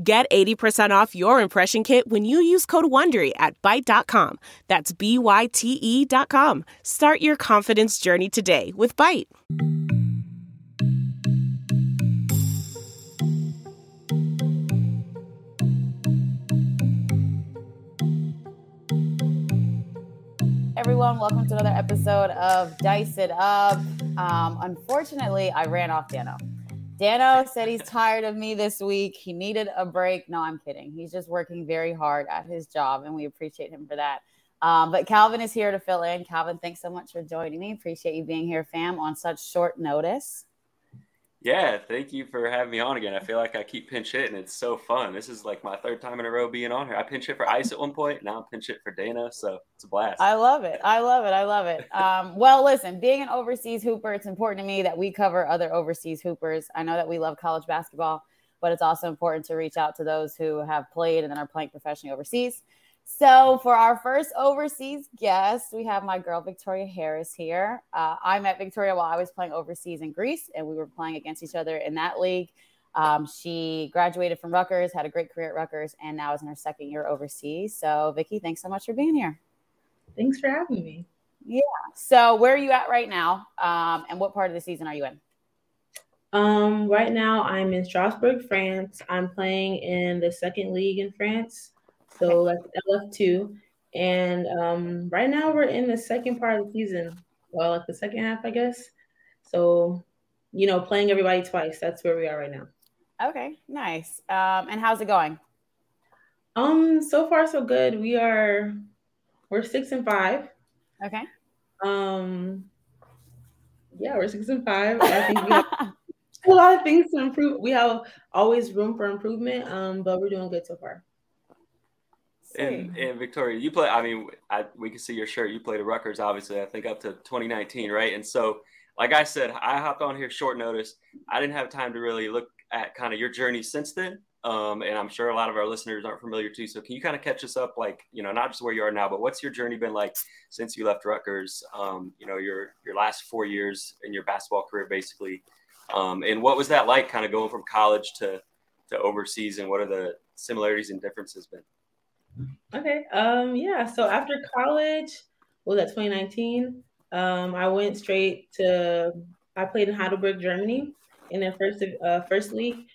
Get 80% off your impression kit when you use code WONDERY at Byte.com. That's B-Y-T-E dot com. Start your confidence journey today with Byte. Everyone, welcome to another episode of Dice It Up. Um, unfortunately, I ran off Dano. Dano said he's tired of me this week. He needed a break. No, I'm kidding. He's just working very hard at his job, and we appreciate him for that. Um, but Calvin is here to fill in. Calvin, thanks so much for joining me. Appreciate you being here, fam, on such short notice. Yeah, thank you for having me on again. I feel like I keep pinch hitting. It's so fun. This is like my third time in a row being on here. I pinch hit for Ice at one point. Now I'm pinch hit for Dano. So it's a blast. I love it. I love it. I love it. Um, well, listen, being an overseas hooper, it's important to me that we cover other overseas hoopers. I know that we love college basketball, but it's also important to reach out to those who have played and then are playing professionally overseas. So, for our first overseas guest, we have my girl Victoria Harris here. Uh, I met Victoria while I was playing overseas in Greece, and we were playing against each other in that league. Um, she graduated from Rutgers, had a great career at Rutgers, and now is in her second year overseas. So, Vicky, thanks so much for being here. Thanks for having me. Yeah. So, where are you at right now, um, and what part of the season are you in? Um, right now, I'm in Strasbourg, France. I'm playing in the second league in France so like LF2. And um, right now we're in the second part of the season. Well, like the second half, I guess. So, you know, playing everybody twice. That's where we are right now. Okay, nice. Um, and how's it going? Um, so far so good. We are we're six and five. Okay. Um, yeah, we're six and five. I think we have a lot of things to improve. We have always room for improvement. Um, but we're doing good so far. And, and Victoria, you play. I mean, I, we can see your shirt. You played at Rutgers, obviously. I think up to 2019, right? And so, like I said, I hopped on here short notice. I didn't have time to really look at kind of your journey since then. Um, and I'm sure a lot of our listeners aren't familiar too. So can you kind of catch us up, like you know, not just where you are now, but what's your journey been like since you left Rutgers? Um, you know, your your last four years in your basketball career, basically. Um, and what was that like, kind of going from college to to overseas, and what are the similarities and differences been? Okay. Um. Yeah. So after college, was that 2019? Um. I went straight to. I played in Heidelberg, Germany, in their first uh, first league,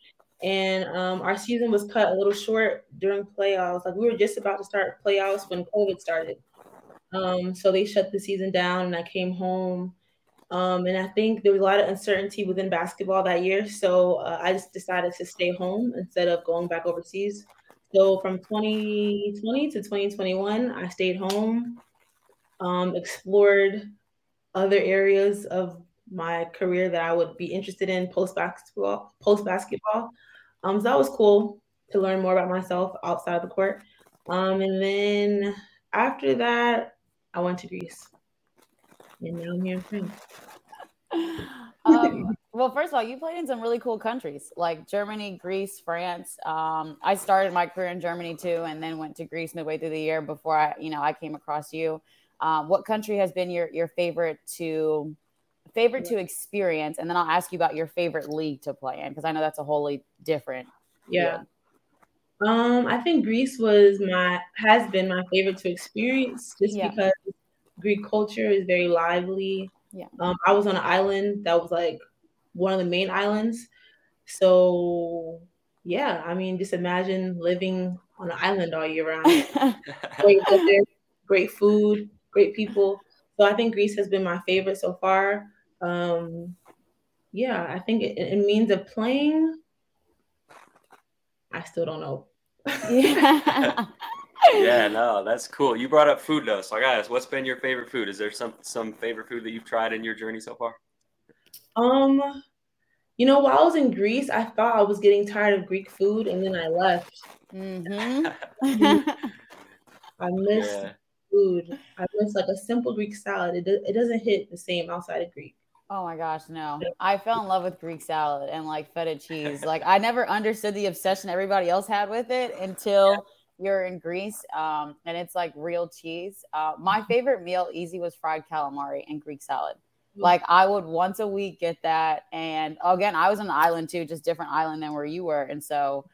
and um, our season was cut a little short during playoffs. Like we were just about to start playoffs when COVID started. Um. So they shut the season down, and I came home. Um, and I think there was a lot of uncertainty within basketball that year. So uh, I just decided to stay home instead of going back overseas. So from 2020 to 2021, I stayed home, um, explored other areas of my career that I would be interested in post basketball. Post basketball, um, so that was cool to learn more about myself outside of the court. Um, and then after that, I went to Greece. And now I'm here in France. um, well, first of all, you played in some really cool countries like Germany, Greece, France. Um, I started my career in Germany too, and then went to Greece midway through the year before I, you know, I came across you. Um, what country has been your your favorite to favorite to experience? And then I'll ask you about your favorite league to play in because I know that's a wholly different. Yeah. Um, I think Greece was my has been my favorite to experience just yeah. because Greek culture is very lively. Yeah. Um, I was on an island that was like one of the main islands. So yeah, I mean, just imagine living on an island all year round. great weather, great food, great people. So I think Greece has been my favorite so far. Um, yeah, I think it, it means of playing. I still don't know. yeah. yeah, no, that's cool. You brought up food though, so I got What's been your favorite food? Is there some some favorite food that you've tried in your journey so far? Um, you know, while I was in Greece, I thought I was getting tired of Greek food, and then I left. Mm-hmm. I miss yeah. food. I miss like a simple Greek salad. It it doesn't hit the same outside of Greek. Oh my gosh, no. I fell in love with Greek salad and like feta cheese. Like I never understood the obsession everybody else had with it until you're in Greece. Um, and it's like real cheese. Uh, my favorite meal easy was fried calamari and Greek salad. Like I would once a week get that. And again, I was on the island too, just different island than where you were. And so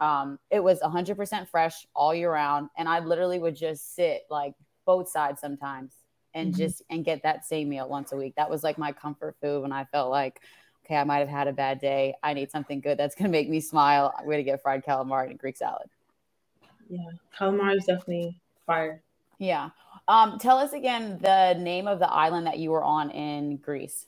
um, it was 100% fresh all year round. And I literally would just sit like both sides sometimes and mm-hmm. just and get that same meal once a week. That was like my comfort food when I felt like, okay, I might have had a bad day. I need something good that's gonna make me smile. I'm gonna get fried calamari and Greek salad. Yeah, calamari is definitely fire. Yeah. Um, tell us again the name of the island that you were on in Greece.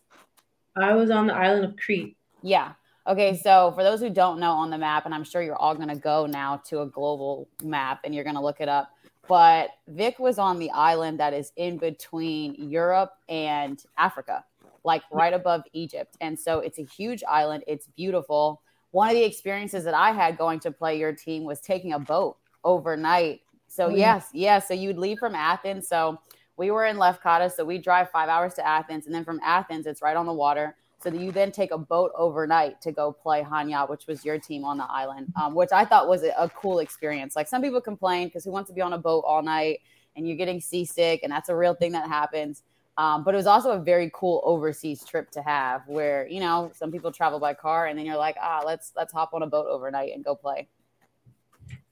I was on the island of Crete. Yeah. Okay, so for those who don't know on the map, and I'm sure you're all going to go now to a global map and you're going to look it up but Vic was on the island that is in between Europe and Africa, like right above Egypt. And so it's a huge island. It's beautiful. One of the experiences that I had going to play your team was taking a boat overnight. So, oh, yes, yeah. So you'd leave from Athens. So we were in Lefkada. So we drive five hours to Athens. And then from Athens, it's right on the water so that you then take a boat overnight to go play Chania, which was your team on the island, um, which I thought was a, a cool experience. Like some people complain because who wants to be on a boat all night and you're getting seasick, and that's a real thing that happens. Um, but it was also a very cool overseas trip to have, where you know some people travel by car, and then you're like, ah, let's let's hop on a boat overnight and go play.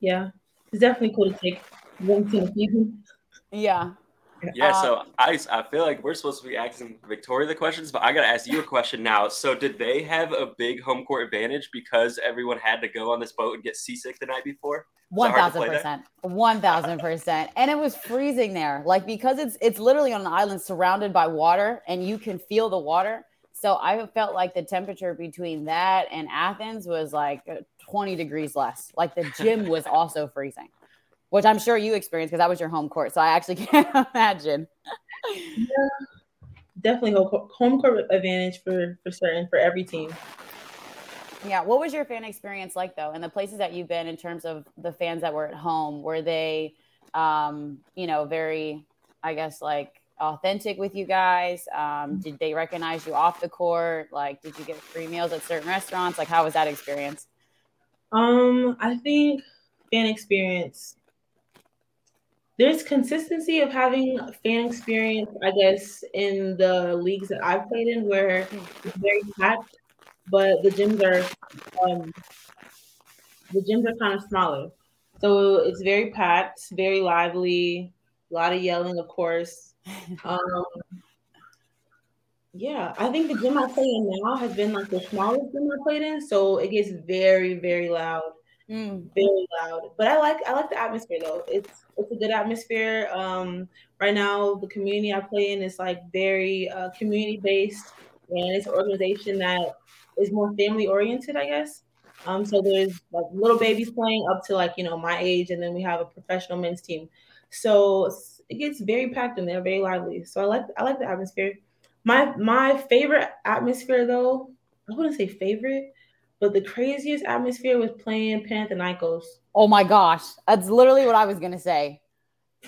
Yeah, it's definitely cool to take once in a season. Yeah, yeah, uh, so I, I feel like we're supposed to be asking Victoria the questions, but I got to ask you a question now. So, did they have a big home court advantage because everyone had to go on this boat and get seasick the night before? One thousand percent, one thousand percent, and it was freezing there. Like because it's it's literally on an island surrounded by water, and you can feel the water. So I felt like the temperature between that and Athens was like twenty degrees less. Like the gym was also freezing which I'm sure you experienced because that was your home court. So I actually can't imagine. Yeah, definitely home court advantage for for certain for every team. Yeah, what was your fan experience like though, and the places that you've been in terms of the fans that were at home? Were they, um, you know, very, I guess, like authentic with you guys? Um, did they recognize you off the court? Like, did you get free meals at certain restaurants? Like, how was that experience? Um, I think fan experience there's consistency of having fan experience, I guess, in the leagues that I've played in where it's very packed, but the gyms are um, the gyms are kind of smaller. So it's very packed, very lively, a lot of yelling, of course. Um, yeah, I think the gym I play in now has been like the smallest gym I played in, so it gets very, very loud. Mm. Very loud, but I like I like the atmosphere though. It's it's a good atmosphere. Um, right now, the community I play in is like very uh, community based, and it's an organization that is more family oriented, I guess. Um, so there's like little babies playing up to like you know my age, and then we have a professional men's team. So it gets very packed in there, very lively. So I like I like the atmosphere. My my favorite atmosphere though, I wouldn't say favorite. But the craziest atmosphere was playing Panathinaikos. Oh my gosh. That's literally what I was going to say.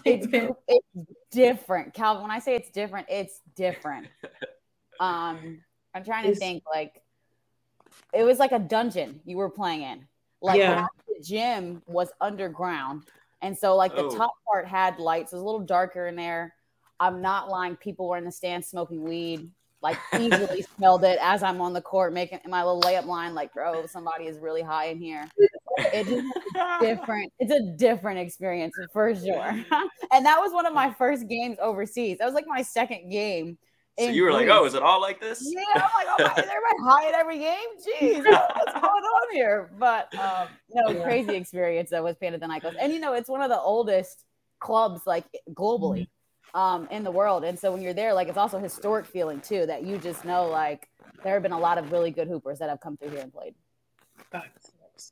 It's, it's different, Calvin. When I say it's different, it's different. Um, I'm trying to it's, think like it was like a dungeon you were playing in. Like yeah. the gym was underground. And so like the oh. top part had lights. It was a little darker in there. I'm not lying. People were in the stands smoking weed. Like easily smelled it as I'm on the court making my little layup line. Like, bro, somebody is really high in here. It's different. It's a different experience for sure. and that was one of my first games overseas. That was like my second game so you were Greece. like, oh, is it all like this? Yeah, I'm like, oh, my, is everybody high at every game? Jeez, what's going on here? But um, no, yeah. crazy experience that was Panathinaikos. And, you know, it's one of the oldest clubs, like, globally um, in the world. And so when you're there, like, it's also historic feeling, too, that you just know, like, there have been a lot of really good hoopers that have come through here and played.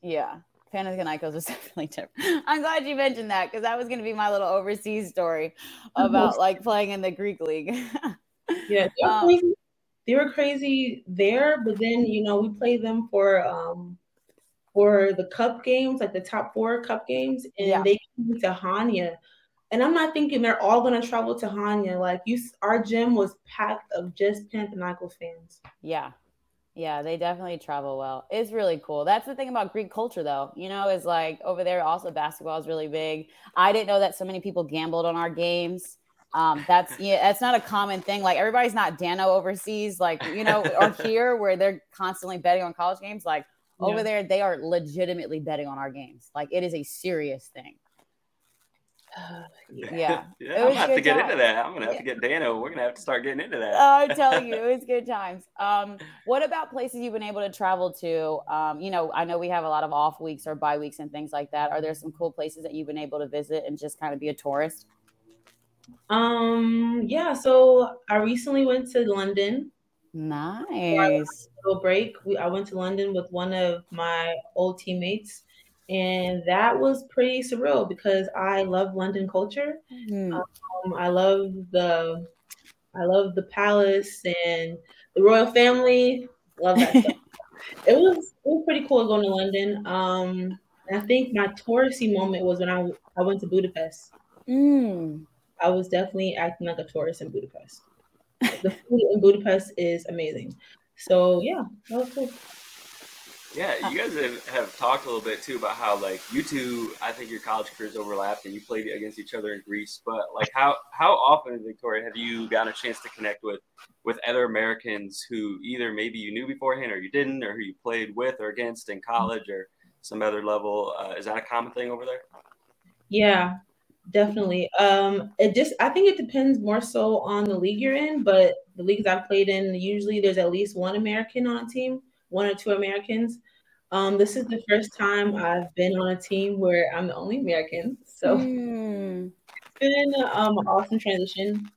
Yeah. Panathinaikos was definitely different. I'm glad you mentioned that because that was going to be my little overseas story about like playing in the Greek league. Yeah, they were, um, crazy. they were crazy there, but then you know we played them for um for the cup games, like the top four cup games, and yeah. they came to Chania. And I'm not thinking they're all gonna travel to Chania. Like you, our gym was packed of just Panathinaikos fans. Yeah, yeah, they definitely travel well. It's really cool. That's the thing about Greek culture, though. You know, is like over there also basketball is really big. I didn't know that so many people gambled on our games. Um, that's yeah, that's not a common thing. Like everybody's not Dano overseas, like you know, or here where they're constantly betting on college games. Like yeah. over there, they are legitimately betting on our games. Like it is a serious thing. Yeah, yeah. I'm gonna have to get time. into that. I'm gonna have yeah. to get Dano. We're gonna have to start getting into that. Oh, I'm telling you, it was good times. Um, what about places you've been able to travel to? Um, you know, I know we have a lot of off weeks or bye weeks and things like that. Are there some cool places that you've been able to visit and just kind of be a tourist? Um, yeah, so I recently went to London. Nice. Little break. We, I went to London with one of my old teammates, and that was pretty surreal because I love London culture. Mm. Um, I love the, I love the palace and the royal family. Love that stuff. It was it was pretty cool going to London. Um, I think my touristy moment was when I I went to Budapest. Mm. I was definitely acting like a tourist in Budapest. the food in Budapest is amazing. So yeah, that was cool. Yeah, you guys have, have, talked a little bit too about how like you two, I think your college careers overlapped and you played against each other in Greece. But like, how how often, Victoria, have you gotten a chance to connect with with other Americans who either maybe you knew beforehand or you didn't, or who you played with or against in college or some other level? Uh, is that a common thing over there? Yeah, Definitely. Um, it just I think it depends more so on the league you're in, but the leagues I've played in, usually there's at least one American on a team, one or two Americans. Um, this is the first time I've been on a team where I'm the only American, so mm. it's been um, an awesome transition,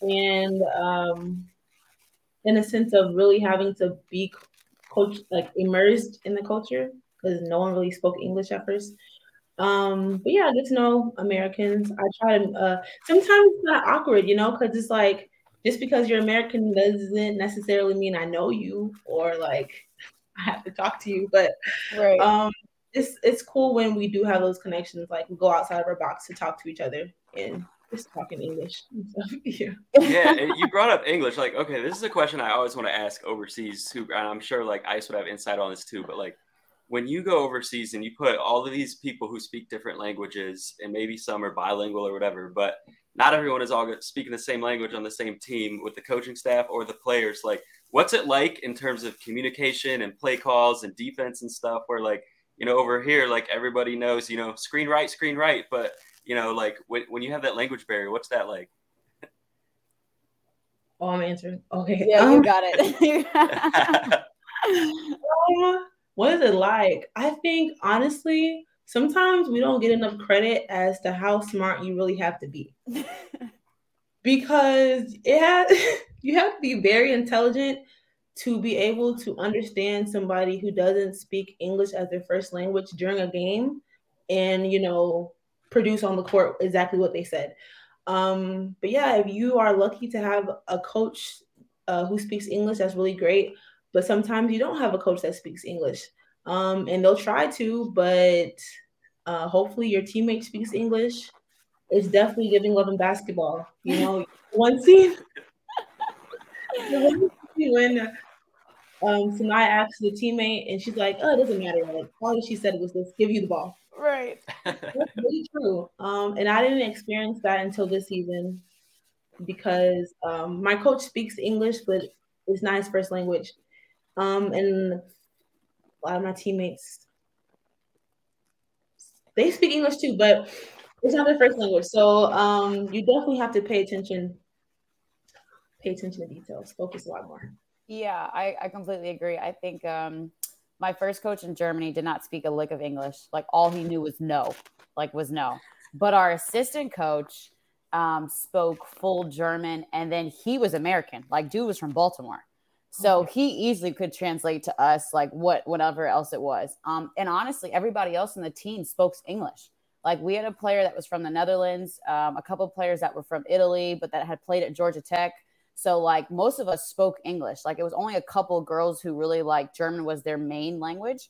and um, in a sense of really having to be coach like immersed in the culture because no one really spoke English at first. Um, but yeah, I get to know Americans. I try to. Uh, sometimes it's not awkward, you know, because it's like just because you're American doesn't necessarily mean I know you or like I have to talk to you. But right. um, it's it's cool when we do have those connections. Like we go outside of our box to talk to each other and just talking English. yeah. yeah, you brought up English. Like, okay, this is a question I always want to ask overseas. Who, and I'm sure like Ice would have insight on this too. But like, when you go overseas and you put all of these people who speak different languages and maybe some are bilingual or whatever, but not everyone is all speaking the same language on the same team with the coaching staff or the players. Like, what's it like in terms of communication and play calls and defense and stuff? Where like, you know, over here, like everybody knows, you know, screen right, screen right, but you know, like when, when you have that language barrier, what's that like? Oh, I'm answering. Okay. Yeah, um, you got it. um, what is it like? I think honestly, sometimes we don't get enough credit as to how smart you really have to be. because it has, you have to be very intelligent to be able to understand somebody who doesn't speak English as their first language during a game and, you know, produce on the court exactly what they said. Um, but yeah, if you are lucky to have a coach uh, who speaks English, that's really great but sometimes you don't have a coach that speaks English. Um, and they'll try to, but uh, hopefully your teammate speaks English it's definitely giving love and basketball. You know, one scene when um Sanaa asked the teammate and she's like, Oh, it doesn't matter. Like all she said was let's give you the ball. Right. That's really true. Um, and I didn't experience that until this season because um, my coach speaks English, but it's not his first language. Um, and a lot of my teammates they speak English too, but it's not their first language. So um, you definitely have to pay attention, pay attention to details, focus a lot more. Yeah, I, I completely agree. I think um, my first coach in Germany did not speak a lick of English. Like all he knew was no, like was no. But our assistant coach um, spoke full German, and then he was American. Like dude was from Baltimore, so he easily could translate to us like what whatever else it was. Um, and honestly, everybody else in the team spoke English. Like we had a player that was from the Netherlands, um, a couple players that were from Italy, but that had played at Georgia Tech. So like most of us spoke English. Like it was only a couple girls who really like German was their main language.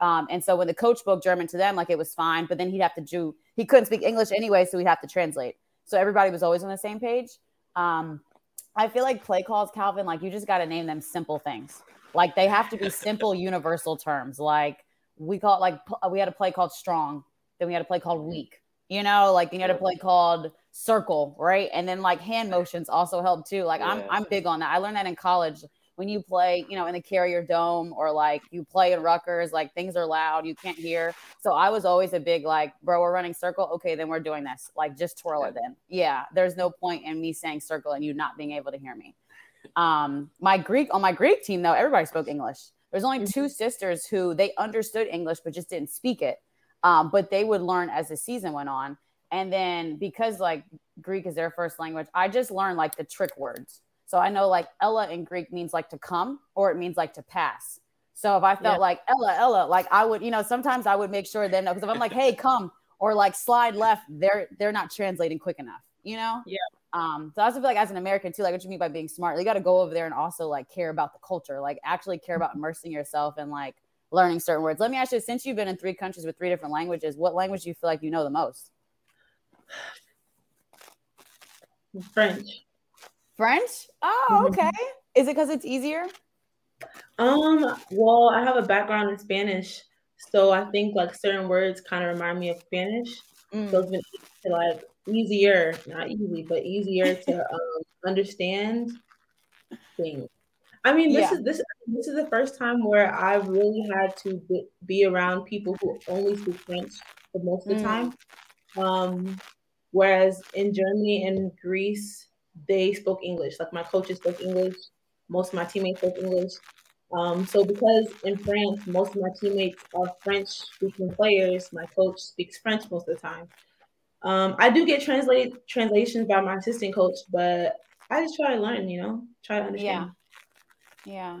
Um, and so when the coach spoke German to them, like it was fine, but then he'd have to do he couldn't speak English anyway, so he'd have to translate. So everybody was always on the same page. Um, I feel like play calls, Calvin, like you just got to name them simple things. Like they have to be simple, universal terms. Like we call it like we had a play called strong, then we had a play called weak. You know, like you had a play called circle, right? And then like hand motions also help too. Like yeah. I'm I'm big on that. I learned that in college when you play, you know, in the Carrier Dome or like you play in Rutgers, like things are loud, you can't hear. So I was always a big like, bro, we're running circle. Okay, then we're doing this. Like just twirl it then. Yeah, there's no point in me saying circle and you not being able to hear me. Um, my Greek on my Greek team though, everybody spoke English. There's only two mm-hmm. sisters who they understood English but just didn't speak it. Um, but they would learn as the season went on. And then because like Greek is their first language, I just learned like the trick words. So I know like Ella in Greek means like to come or it means like to pass. So if I felt yeah. like Ella, Ella, like I would, you know, sometimes I would make sure then because if I'm like, hey, come or like slide left, they're they're not translating quick enough, you know? Yeah. Um, so I also feel like as an American too, like what you mean by being smart, you got to go over there and also like care about the culture, like actually care about immersing yourself and like learning certain words. Let me ask you, since you've been in three countries with three different languages, what language do you feel like you know the most? French. French? Oh, mm-hmm. okay. Mm-hmm. Is it because it's easier? Um, well, I have a background in Spanish, so I think like certain words kind of remind me of Spanish. Mm. So it's been to, like easier, not easy, but easier to um, understand things. I mean, this yeah. is this this is the first time where I've really had to be, be around people who only speak French for most of the mm. time. Um, whereas in Germany and Greece, they spoke English. Like my coaches spoke English. Most of my teammates spoke English. Um, so because in France, most of my teammates are French speaking players, my coach speaks French most of the time. Um, I do get translate translations by my assistant coach, but I just try to learn, you know, try to understand. Yeah. Yeah.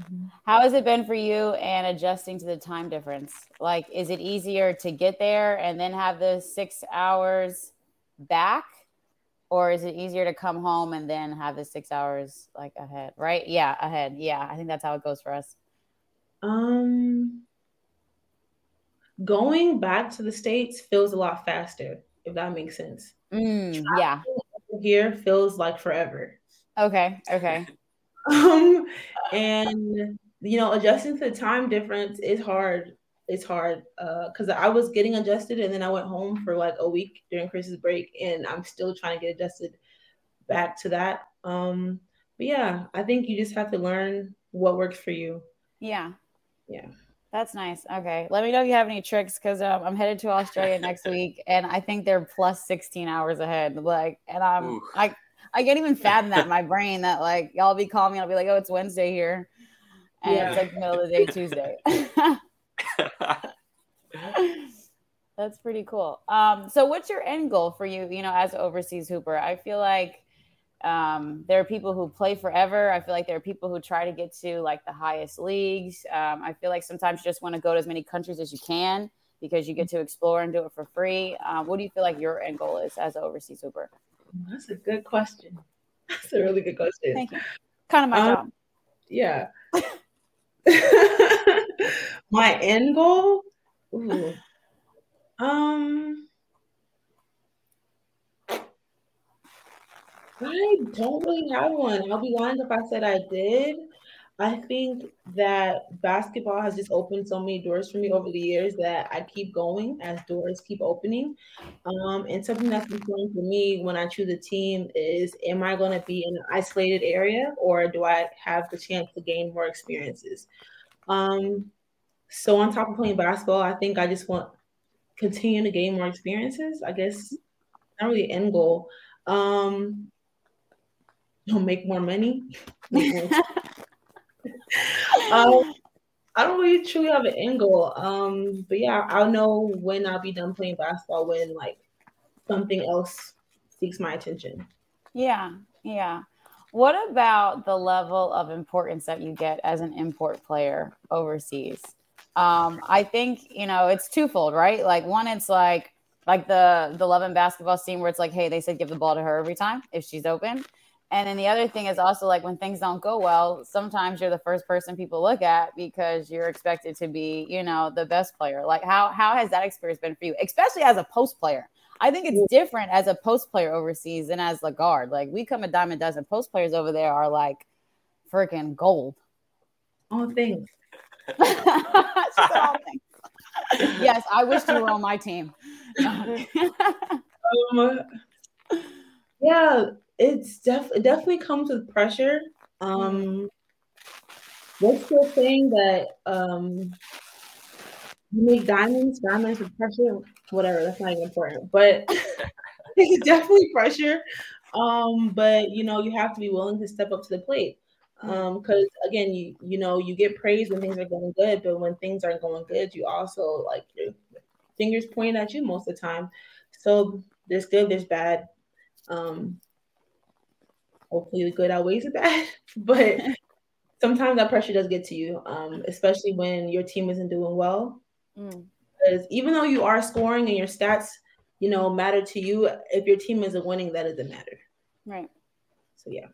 Mm-hmm. How has it been for you and adjusting to the time difference? Like, is it easier to get there and then have the six hours back? Or is it easier to come home and then have the six hours like ahead right? Yeah ahead. Yeah i think that's how it goes for us. Um going back to the states feels a lot faster if that makes sense. Mm, yeah. here feels like forever. Okay okay. Um and you know adjusting to the time difference is hard it's hard because uh, I was getting adjusted and then I went home for like a week during Chris's break and I'm still trying to get adjusted back to that. Um, but yeah, I think you just have to learn what works for you. Yeah. Yeah. That's nice. Okay. Let me know if you have any tricks because um, I'm headed to Australia next week and I think they're plus 16 hours ahead. Like, and I'm, Ooh. I, I can't even fathom that in my brain that like y'all be calling me. I'll be like, oh, it's Wednesday here. And yeah. it's like middle of the day Tuesday. That's pretty cool. Um, so what's your end goal for you, you know, as overseas hooper? I feel like um, there are people who play forever. I feel like there are people who try to get to like the highest leagues. Um, I feel like sometimes you just want to go to as many countries as you can because you get to explore and do it for free. Um, what do you feel like your end goal is as an overseas hooper? That's a good question. That's a really good question. Thank you. Kind of my um, job. Yeah. my end goal Ooh. Um, I don't really have one. I'll be lying if I said I did. I think that basketball has just opened so many doors for me over the years that I keep going as doors keep opening. Um, and something that's important for me when I choose a team is am I going to be in an isolated area or do I have the chance to gain more experiences? Um, so on top of playing basketball, I think I just want continue to gain more experiences. I guess not really end goal. Um, don't make more money. um, I don't really truly have an end goal. Um, but yeah, I'll know when I'll be done playing basketball when like something else seeks my attention. Yeah, yeah. What about the level of importance that you get as an import player overseas? Um, I think you know it's twofold, right? Like one, it's like like the the Love and basketball scene where it's like, hey, they said give the ball to her every time if she's open. And then the other thing is also like when things don't go well, sometimes you're the first person people look at because you're expected to be, you know, the best player. Like how how has that experience been for you, especially as a post player? I think it's different as a post player overseas than as the guard. Like we come a dime a dozen. Post players over there are like freaking gold. Oh, thanks. yes, I wish you were on my team. um, yeah, it's def- it definitely comes with pressure. Um, what's the saying that um, you make diamonds, diamonds with pressure, whatever. That's not even important, but it's definitely pressure. Um, but you know, you have to be willing to step up to the plate. Um, because again, you you know, you get praise when things are going good, but when things aren't going good, you also like your fingers pointing at you most of the time. So there's good, there's bad. Um, hopefully the good outweighs the bad, but sometimes that pressure does get to you, um, especially when your team isn't doing well. Mm. Because even though you are scoring and your stats, you know, matter to you, if your team isn't winning, that doesn't matter. Right. So yeah.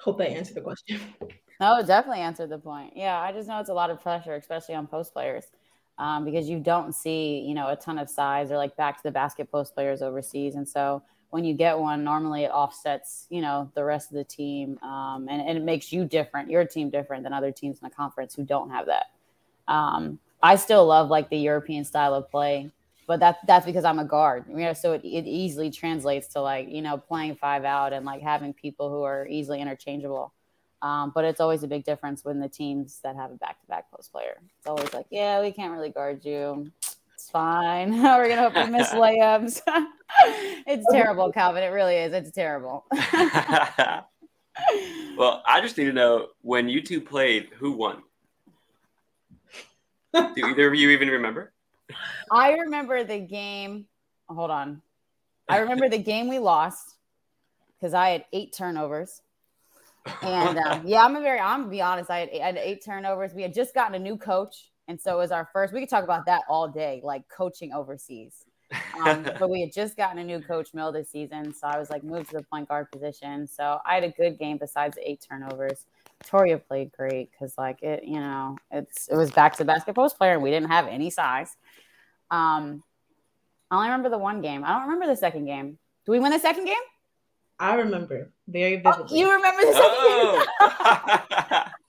Hope that answered the question. No, it definitely answered the point. Yeah, I just know it's a lot of pressure, especially on post players, um, because you don't see, you know, a ton of size or like back to the basket post players overseas, and so when you get one, normally it offsets, you know, the rest of the team, um, and, and it makes you different, your team different than other teams in the conference who don't have that. Um, I still love like the European style of play, but that that's because I'm a guard, you know, so it, it easily translates to like you know playing five out and like having people who are easily interchangeable. Um, but it's always a big difference when the teams that have a back-to-back post player. It's always like, yeah, we can't really guard you. It's fine. We're gonna hope you miss layups. it's terrible, Calvin. It really is. It's terrible. well, I just need to know when you two played, who won? Do either of you even remember? I remember the game. Hold on. I remember the game we lost because I had eight turnovers. And um, yeah, I'm a very, I'm gonna be honest. I had, I had eight turnovers. We had just gotten a new coach. And so it was our first, we could talk about that all day, like coaching overseas. Um, but we had just gotten a new coach middle this season. So I was like moved to the point guard position. So I had a good game besides eight turnovers. Victoria played great because like it, you know, it's it was back to basketball player and we didn't have any size. Um, I only remember the one game. I don't remember the second game. Do we win the second game? I remember very vividly. Oh, you remember the second oh. game?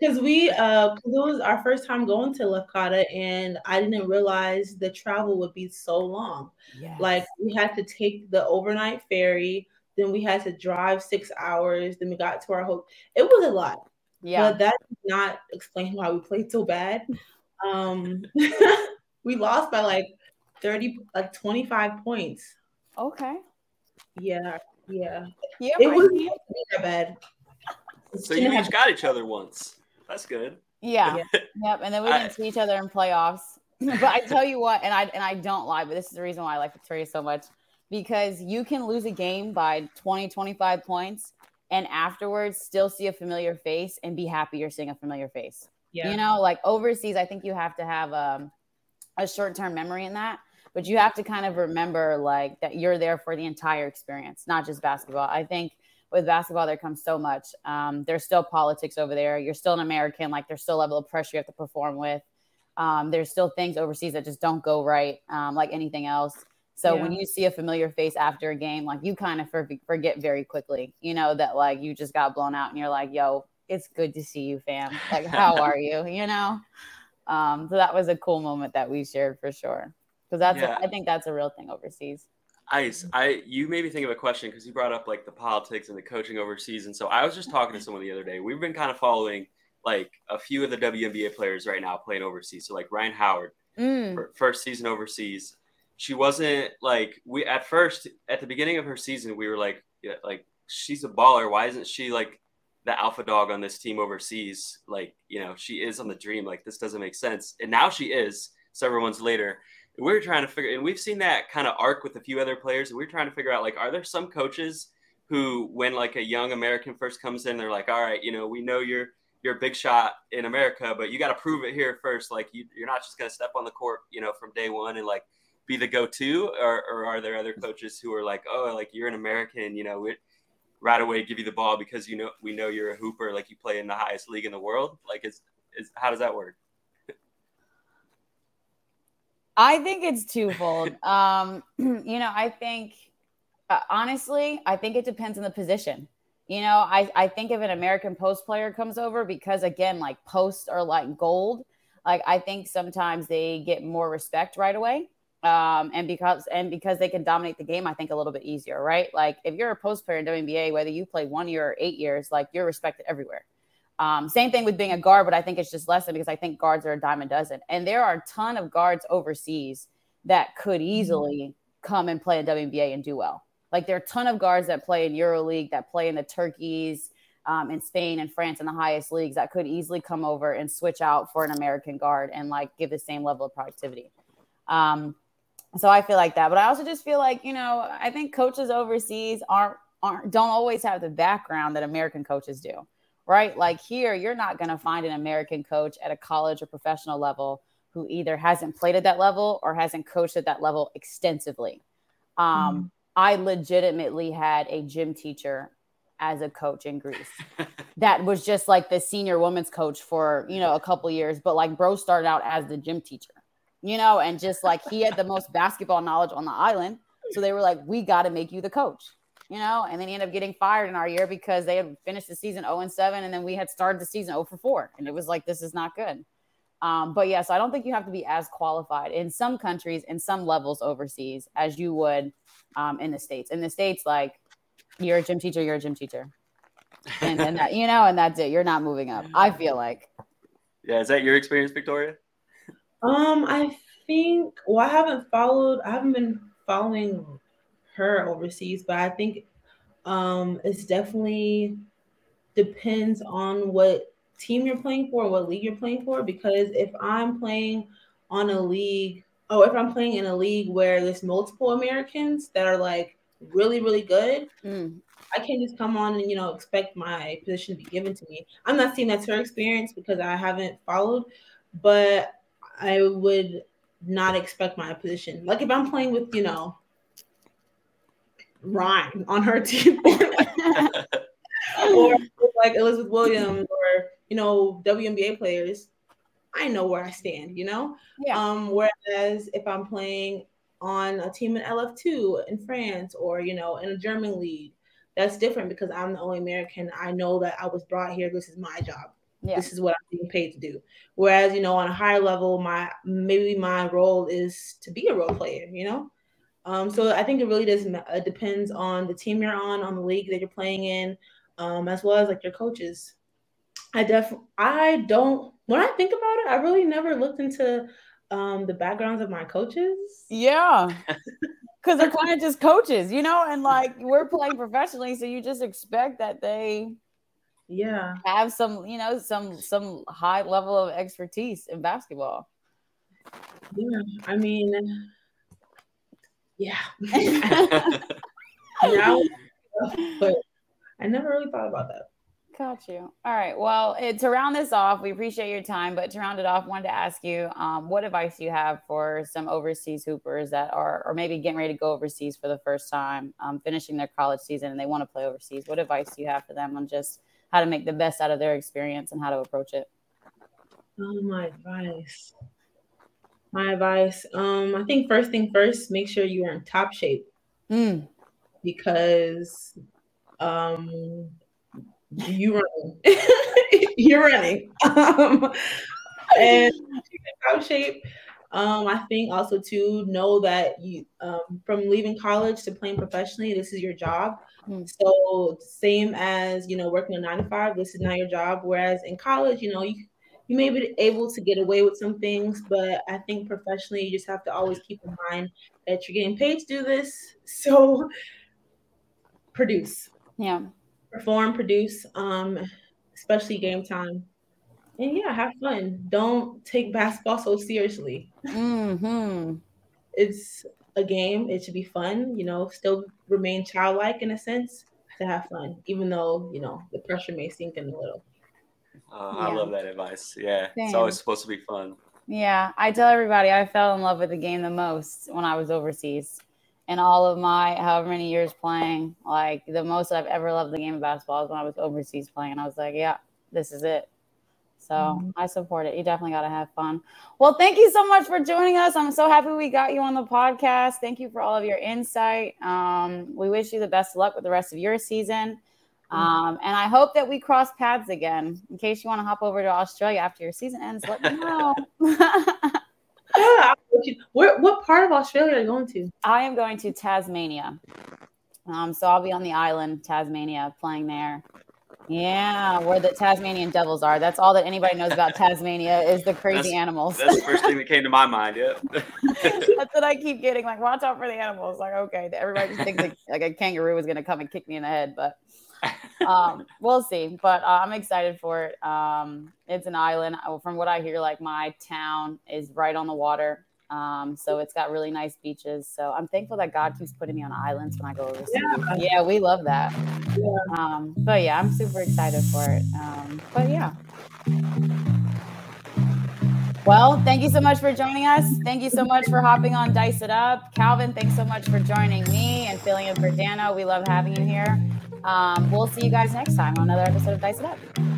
Because we, uh, it was our first time going to Lefkada, and I didn't realize the travel would be so long. Yes. Like we had to take the overnight ferry, then we had to drive six hours, then we got to our hotel. It was a lot. Yeah, but that does not explain why we played so bad. Um, we lost by like 30 like 25 points. Okay. Yeah yeah. Yeah it was not that bad so you each got each other once. That's good. Yeah, yeah. yep and then we didn't I, see each other in playoffs. But i tell you what and i and i don't lie but this is the reason why i like victoria so much because you can lose a game by 20 25 points and afterwards still see a familiar face and be happy you're seeing a familiar face. Yeah. you know like overseas i think you have to have um a short term memory in that, but you have to kind of remember like that you're there for the entire experience, not just basketball. I think with basketball, there comes so much. Um, there's still politics over there. You're still an American. Like there's still a level of pressure you have to perform with. Um, there's still things overseas that just don't go right, um, like anything else. So yeah. when you see a familiar face after a game, like you kind of forget very quickly, you know, that like you just got blown out and you're like, yo, it's good to see you, fam. Like, how are you? You know? Um, so that was a cool moment that we shared for sure. Because that's, yeah. a, I think that's a real thing overseas. Ice, I you made me think of a question because you brought up like the politics and the coaching overseas, and so I was just talking to someone the other day. We've been kind of following like a few of the WNBA players right now playing overseas. So like Rhyne Howard, mm. first season overseas, she wasn't like we at first at the beginning of her season we were like yeah, like she's a baller. Why isn't she like the alpha dog on this team overseas? Like you know she is on the dream. Like this doesn't make sense, and now she is several months later we're trying to figure and we've seen that kind of arc with a few other players and we're trying to figure out like are there some coaches who when like a young american first comes in they're like all right you know we know you're you're a big shot in america but you got to prove it here first like you, you're not just going to step on the court you know from day one and like be the go-to or, or are there other coaches who are like oh like you're an american you know we right away give you the ball because you know we know you're a hooper like you play in the highest league in the world like is is how does that work I think it's twofold. um, you know, I think uh, honestly, I think it depends on the position. You know, I, I think if an American post player comes over, because again, like posts are like gold, like I think sometimes they get more respect right away. Um, and because and because they can dominate the game, I think a little bit easier, right? Like if you're a post player in WNBA, whether you play one year or eight years, like you're respected everywhere. Um, same thing with being a guard, but I think it's just less than because I think guards are a dime a dozen. And there are a ton of guards overseas that could mm-hmm. easily come and play in WNBA and do well. Like there are a ton of guards that play in EuroLeague, that play in the Turkeys, um, in Spain and France in the highest leagues that could easily come over and switch out for an American guard and like give the same level of productivity. Um, so I feel like that, but I also just feel like you know I think coaches overseas aren't aren't don't always have the background that American coaches do right? Like here, you're not going to find an American coach at a college or professional level who either hasn't played at that level or hasn't coached at that level extensively. Um, mm-hmm. I legitimately had a gym teacher as a coach in Greece that was just like the senior women's coach for you know a couple years, but like bro started out as the gym teacher, you know, and just like he had the most basketball knowledge on the island. So they were like, we got to make you the coach you know, and then he ended up getting fired in our year because they had finished the season 0 and 7, and then we had started the season 0 for 4. And it was like, this is not good. Um, but yes, I don't think you have to be as qualified in some countries, in some levels overseas, as you would um, in the States. In the States, like, you're a gym teacher, you're a gym teacher. And then that, you know, and that's it. You're not moving up. I feel like. Yeah. Is that your experience, Victoria? Um, I think, well, I haven't followed, I haven't been following her overseas, but I think um, it's definitely depends on what team you're playing for, what league you're playing for. Because if I'm playing on a league, oh, if I'm playing in a league where there's multiple Americans that are like really, really good, mm. I can't just come on and you know expect my position to be given to me. I'm not saying that's her experience because I haven't followed, but I would not expect my position. Like if I'm playing with you know Rhyne on her team. or like Elizabeth Williams or, you know, WNBA players, I know where I stand, you know? Yeah. Um, whereas if I'm playing on a team in LF2 in France or, you know, in a German league, that's different because I'm the only American. I know that I was brought here. This is my job. Yeah. This is what I'm being paid to do. Whereas, you know, on a higher level, my maybe my role is to be a role player, you know? Um, so I think it really does it depends on the team you're on, on the league that you're playing in, um, as well as like your coaches. I def I don't when I think about it, I really never looked into um, the backgrounds of my coaches. Yeah. Cause they're kind of just coaches, you know, and like we're playing professionally, so you just expect that they yeah have some, you know, some some high level of expertise in basketball. Yeah, I mean, yeah. now, but I never really thought about that. Got you. All right. Well, it, to round this off, we appreciate your time, but to round it off, wanted to ask you um, what advice do you have for some overseas hoopers that are, or maybe getting ready to go overseas for the first time, um, finishing their college season and they want to play overseas? What advice do you have for them on just how to make the best out of their experience and how to approach it? Oh, my advice. My advice, um, I think first thing first, make sure you are in top shape. Mm. Because um you running. You're running. Um, and top shape. Um, I think also to know that you um, from leaving college to playing professionally, this is your job. Mm. So same as you know working a nine to five, this is not your job. Whereas in college, you know you you may be able to get away with some things, but I think professionally you just have to always keep in mind that you're getting paid to do this. So produce. Yeah. Perform, produce, um, especially game time and yeah, have fun. Don't take basketball so seriously. Mm-hmm. It's a game. It should be fun. You know, still remain childlike in a sense to have fun, even though you know the pressure may sink in a little. Uh, yeah. I love that advice. Yeah, Same. it's always supposed to be fun. Yeah, I tell everybody I fell in love with the game the most when I was overseas. And all of my however many years playing, like the most I've ever loved the game of basketball is when I was overseas playing. And I was like, yeah, this is it. So mm-hmm. I support it. You definitely got to have fun. Well, thank you so much for joining us. I'm so happy we got you on the podcast. Thank you for all of your insight. Um, we wish you the best of luck with the rest of your season. Mm-hmm. Um, and I hope that we cross paths again. In case you want to hop over to Australia after your season ends, let me know. yeah, Where, what part of Australia are you going to? I am going to Tasmania. Um, so I'll be on the island, Tasmania, playing there. Yeah, where the Tasmanian devils are. That's all that anybody knows about Tasmania is the crazy that's, animals. That's the first thing that came to my mind. Yeah. that's what I keep getting. Like, watch out for the animals. Like, okay, everybody just thinks like, like a kangaroo is going to come and kick me in the head, but um, we'll see. But uh, I'm excited for it. Um, it's an island. From what I hear, like my town is right on the water. Um, so it's got really nice beaches. So I'm thankful that God keeps putting me on islands when I go overseas. Yeah, yeah we love that. Yeah. Um, but yeah, I'm super excited for it. Um, but yeah. Well, thank you so much for joining us. Thank you so much for hopping on Dice It Up. Calvin, thanks so much for joining me and filling in for Dano. We love having you here. Um, we'll see you guys next time on another episode of Dice It Up.